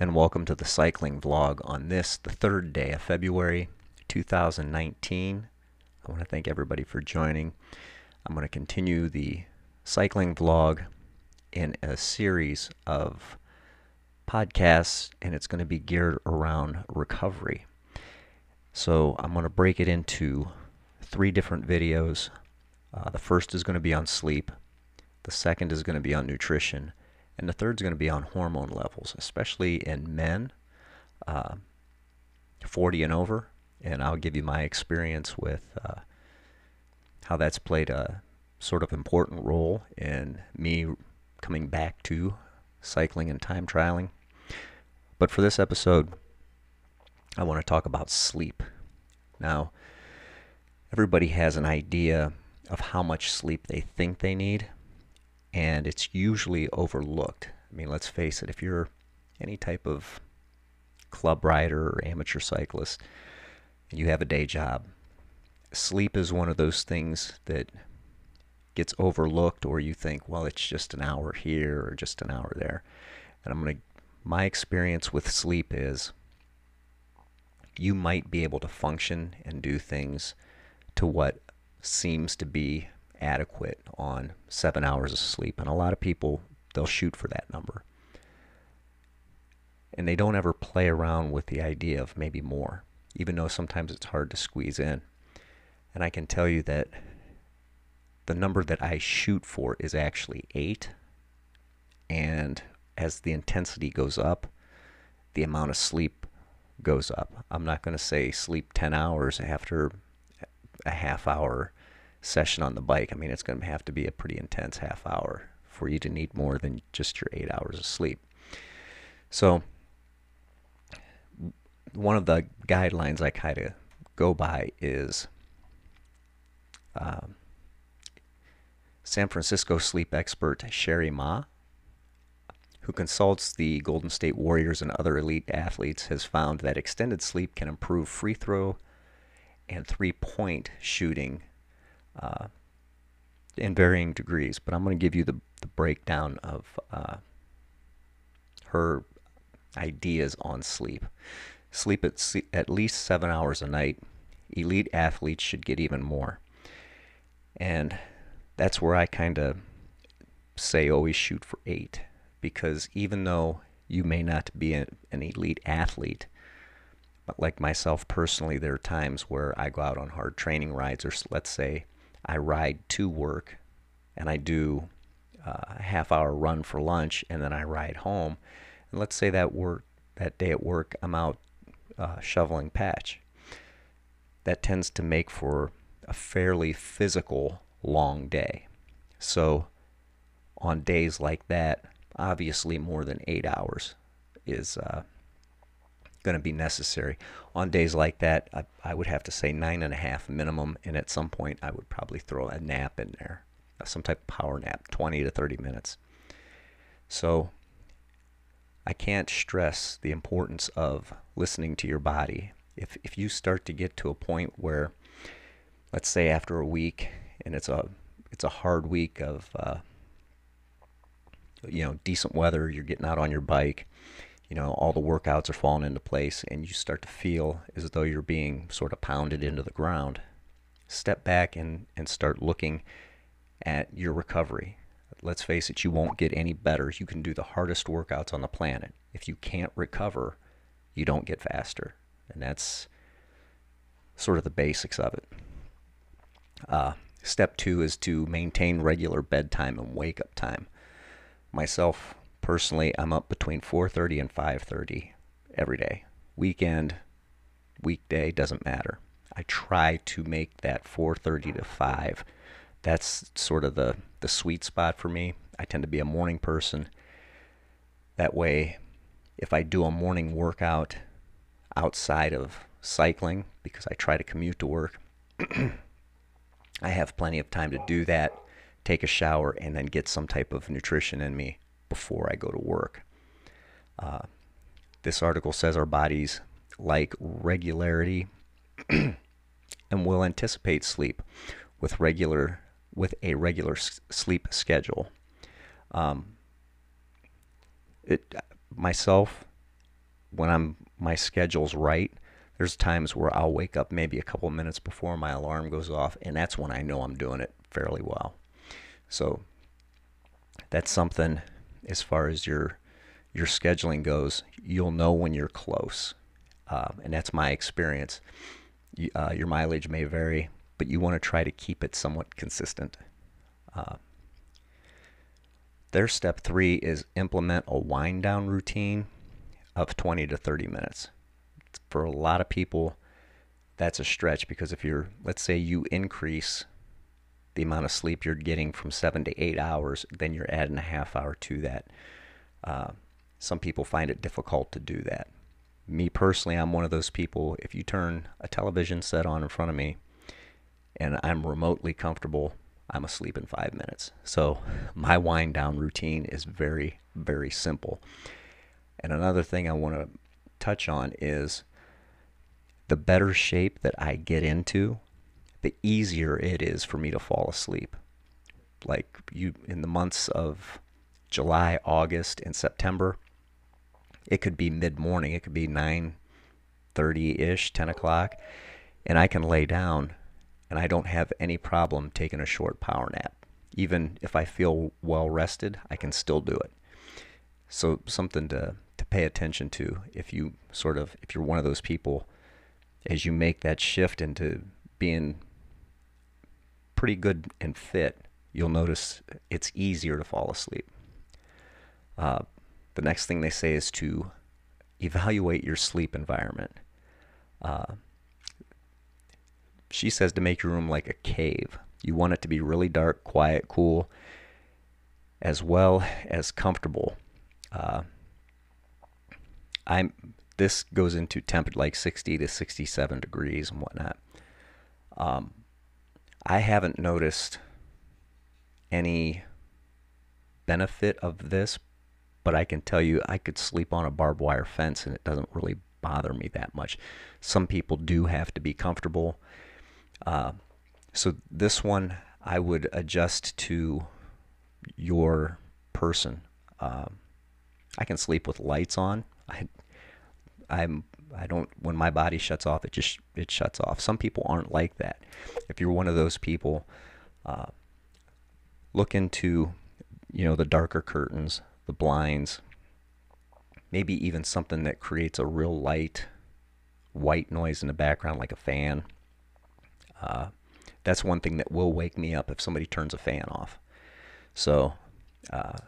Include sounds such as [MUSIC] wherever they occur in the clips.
and welcome to the cycling vlog on this, the third day of February 2019. I want to thank everybody for joining. I'm going to continue the cycling vlog in a series of podcasts, and it's going to be geared around recovery. So I'm going to break it into three different videos. Uh, the first is going to be on sleep, the second is going to be on nutrition, and the third is going to be on hormone levels, especially in men uh, 40 and over. And I'll give you my experience with uh, how that's played a sort of important role in me coming back to cycling and time trialing. But for this episode, I want to talk about sleep. Now, everybody has an idea of how much sleep they think they need, and it's usually overlooked. I mean, let's face it, if you're any type of club rider or amateur cyclist, you have a day job, sleep is one of those things that gets overlooked or you think, well, it's just an hour here or just an hour there. And I'm going to my experience with sleep is you might be able to function and do things to what seems to be adequate on seven hours of sleep. And a lot of people, they'll shoot for that number. And they don't ever play around with the idea of maybe more, even though sometimes it's hard to squeeze in. And I can tell you that the number that I shoot for is actually eight. And as the intensity goes up, the amount of sleep goes up. I'm not going to say sleep 10 hours after a half hour session on the bike. I mean, it's going to have to be a pretty intense half hour for you to need more than just your eight hours of sleep. So, one of the guidelines I kind of go by is um, San Francisco sleep expert Cheri Mah, who consults the Golden State Warriors and other elite athletes, has found that extended sleep can improve free throw and three point shooting uh, in varying degrees. But I'm going to give you the, the breakdown of uh, her ideas on sleep. Sleep at, at least seven hours a night. Elite athletes should get even more. And that's where I kind of say always shoot for eight. Because even though you may not be an elite athlete, but like myself personally, there are times where I go out on hard training rides, or let's say I ride to work and I do uh, a half hour run for lunch and then I ride home. And let's say that work that day at work I'm out uh, shoveling patch. That tends to make for a fairly physical long day. So on days like that, obviously more than eight hours is uh, going to be necessary. On days like that, I, I, would have to say nine and a half minimum, and at some point, I would probably throw a nap in there, uh, some type of power nap, 20 to 30 minutes. So I can't stress the importance of listening to your body. If, if you start to get to a point where, let's say after a week, and it's a it's a hard week of uh, you know decent weather, you're getting out on your bike, you know, all the workouts are falling into place and you start to feel as though you're being sort of pounded into the ground, step back and, and start looking at your recovery. Let's face it, you won't get any better. You can do the hardest workouts on the planet. If you can't recover, you don't get faster. And that's sort of the basics of it. Uh, step two is to maintain regular bedtime and wake up time. Myself, personally, I'm up between 4:30 and 5:30 every day. Weekend, weekday doesn't matter. I try to make that 4:30 to 5. That's sort of the the sweet spot for me. I tend to be a morning person. That way, if I do a morning workout outside of cycling because I try to commute to work, [CLEARS THROAT] I have plenty of time to do that, take a shower, and then get some type of nutrition in me before I go to work. Uh, this article says our bodies like regularity [CLEARS THROAT] and will anticipate sleep with regular with a regular s- sleep schedule. Um, it myself, when I'm my schedule's right, there's times where I'll wake up maybe a couple minutes before my alarm goes off, and that's when I know I'm doing it fairly well. So that's something as far as your your scheduling goes, you'll know when you're close, uh, and that's my experience. You, uh, your mileage may vary, but you want to try to keep it somewhat consistent. Uh, their step three is implement a wind down routine of 20 to 30 minutes. For a lot of people, that's a stretch because if you're, let's say, you increase the amount of sleep you're getting from seven to eight hours, then you're adding a half hour to that. Uh, some people find it difficult to do that. Me personally, I'm one of those people. If you turn a television set on in front of me and I'm remotely comfortable, I'm asleep in five minutes. So [LAUGHS] my wind down routine is very, very simple. And another thing I want to touch on is the better shape that I get into, the easier it is for me to fall asleep. Like you in the months of July, August, and September, it could be mid morning, it could be nine thirty ish, ten o'clock, and I can lay down and I don't have any problem taking a short power nap. Even if I feel well rested, I can still do it. So something to to pay attention to if you sort of if you're one of those people as you make that shift into being pretty good and fit, you'll notice it's easier to fall asleep. Uh, the next thing they say is to evaluate your sleep environment. Uh, she says to make your room like a cave. You want it to be really dark, quiet, cool, as well as comfortable. Uh, I'm this goes into temp like 60 to 67 degrees and whatnot. Um, I haven't noticed any benefit of this, but I can tell you I could sleep on a barbed wire fence and it doesn't really bother me that much. Some people do have to be comfortable. Uh, so this one I would adjust to your person. Um, I can sleep with lights on. I I'm I don't when my body shuts off it just it shuts off. Some people aren't like that. If you're one of those people, uh, look into you know the darker curtains, the blinds, maybe even something that creates a real light white noise in the background like a fan. Uh, that's one thing that will wake me up if somebody turns a fan off. So uh,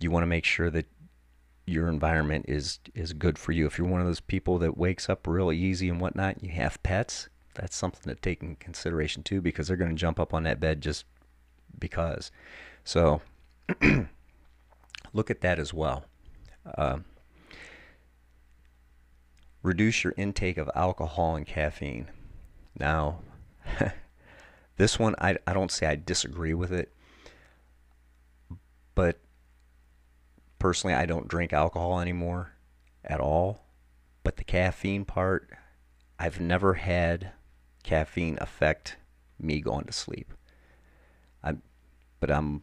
you want to make sure that your environment is is good for you. If you're one of those people that wakes up real easy and whatnot, you have pets. That's something to take in consideration too, because they're going to jump up on that bed just because. So [CLEARS THROAT] look at that as well. Uh, reduce your intake of alcohol and caffeine. Now, [LAUGHS] this one I I don't say I disagree with it, but personally, I don't drink alcohol anymore at all. But the caffeine part, I've never had caffeine affect me going to sleep. I'm, but I'm,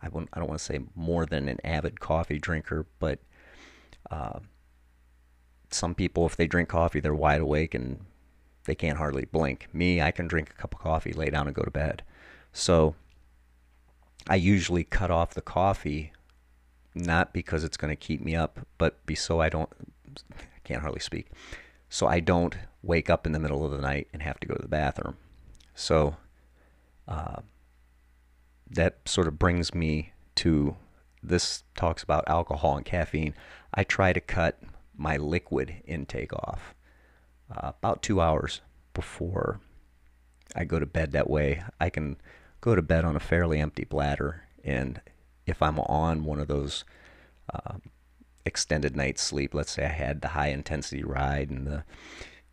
I, won't, I don't want to say more than an avid coffee drinker, but uh, some people, if they drink coffee, they're wide awake and they can't hardly blink. Me, I can drink a cup of coffee, lay down, and go to bed. So I usually cut off the coffee not because it's going to keep me up, but be so I don't, I can't hardly speak, so I don't wake up in the middle of the night and have to go to the bathroom. So uh, that sort of brings me to this talks about alcohol and caffeine. I try to cut my liquid intake off uh, about two hours before I go to bed. That way I can go to bed on a fairly empty bladder and if I'm on one of those uh, extended night sleep, let's say I had the high intensity ride and the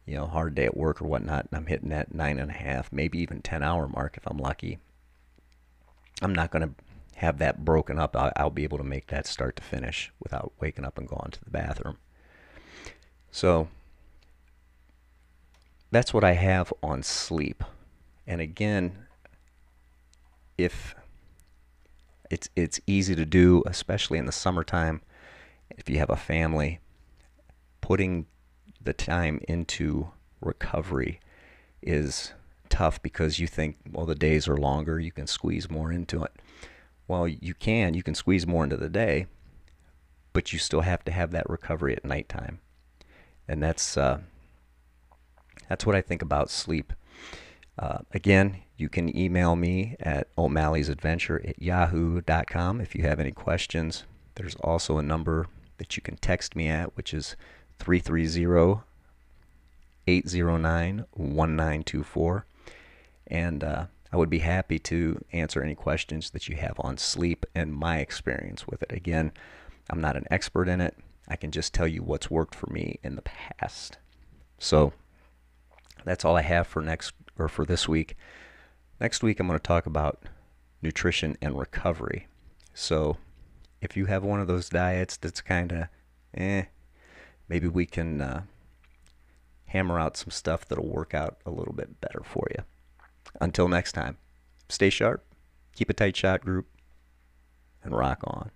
you know hard day at work or whatnot, and I'm hitting that nine and a half, maybe even ten hour mark if I'm lucky. I'm not going to have that broken up. I'll, I'll be able to make that start to finish without waking up and going to the bathroom. So that's what I have on sleep. And again, if it's it's easy to do, especially in the summertime. If you have a family, putting the time into recovery is tough because you think, well, the days are longer, you can squeeze more into it. Well, you can, you can squeeze more into the day, but you still have to have that recovery at nighttime. And that's uh, that's what I think about sleep. Uh, again, you can email me at O'Malley's Adventure at yahoo.com if you have any questions. There's also a number that you can text me at, which is 330 809 1924. And uh, I would be happy to answer any questions that you have on sleep and my experience with it. Again, I'm not an expert in it. I can just tell you what's worked for me in the past. So that's all I have for next or for this week. Next week I'm going to talk about nutrition and recovery. So if you have one of those diets that's kind of eh, maybe we can uh, hammer out some stuff that'll work out a little bit better for you. Until next time, stay sharp, keep a tight shot group, and rock on.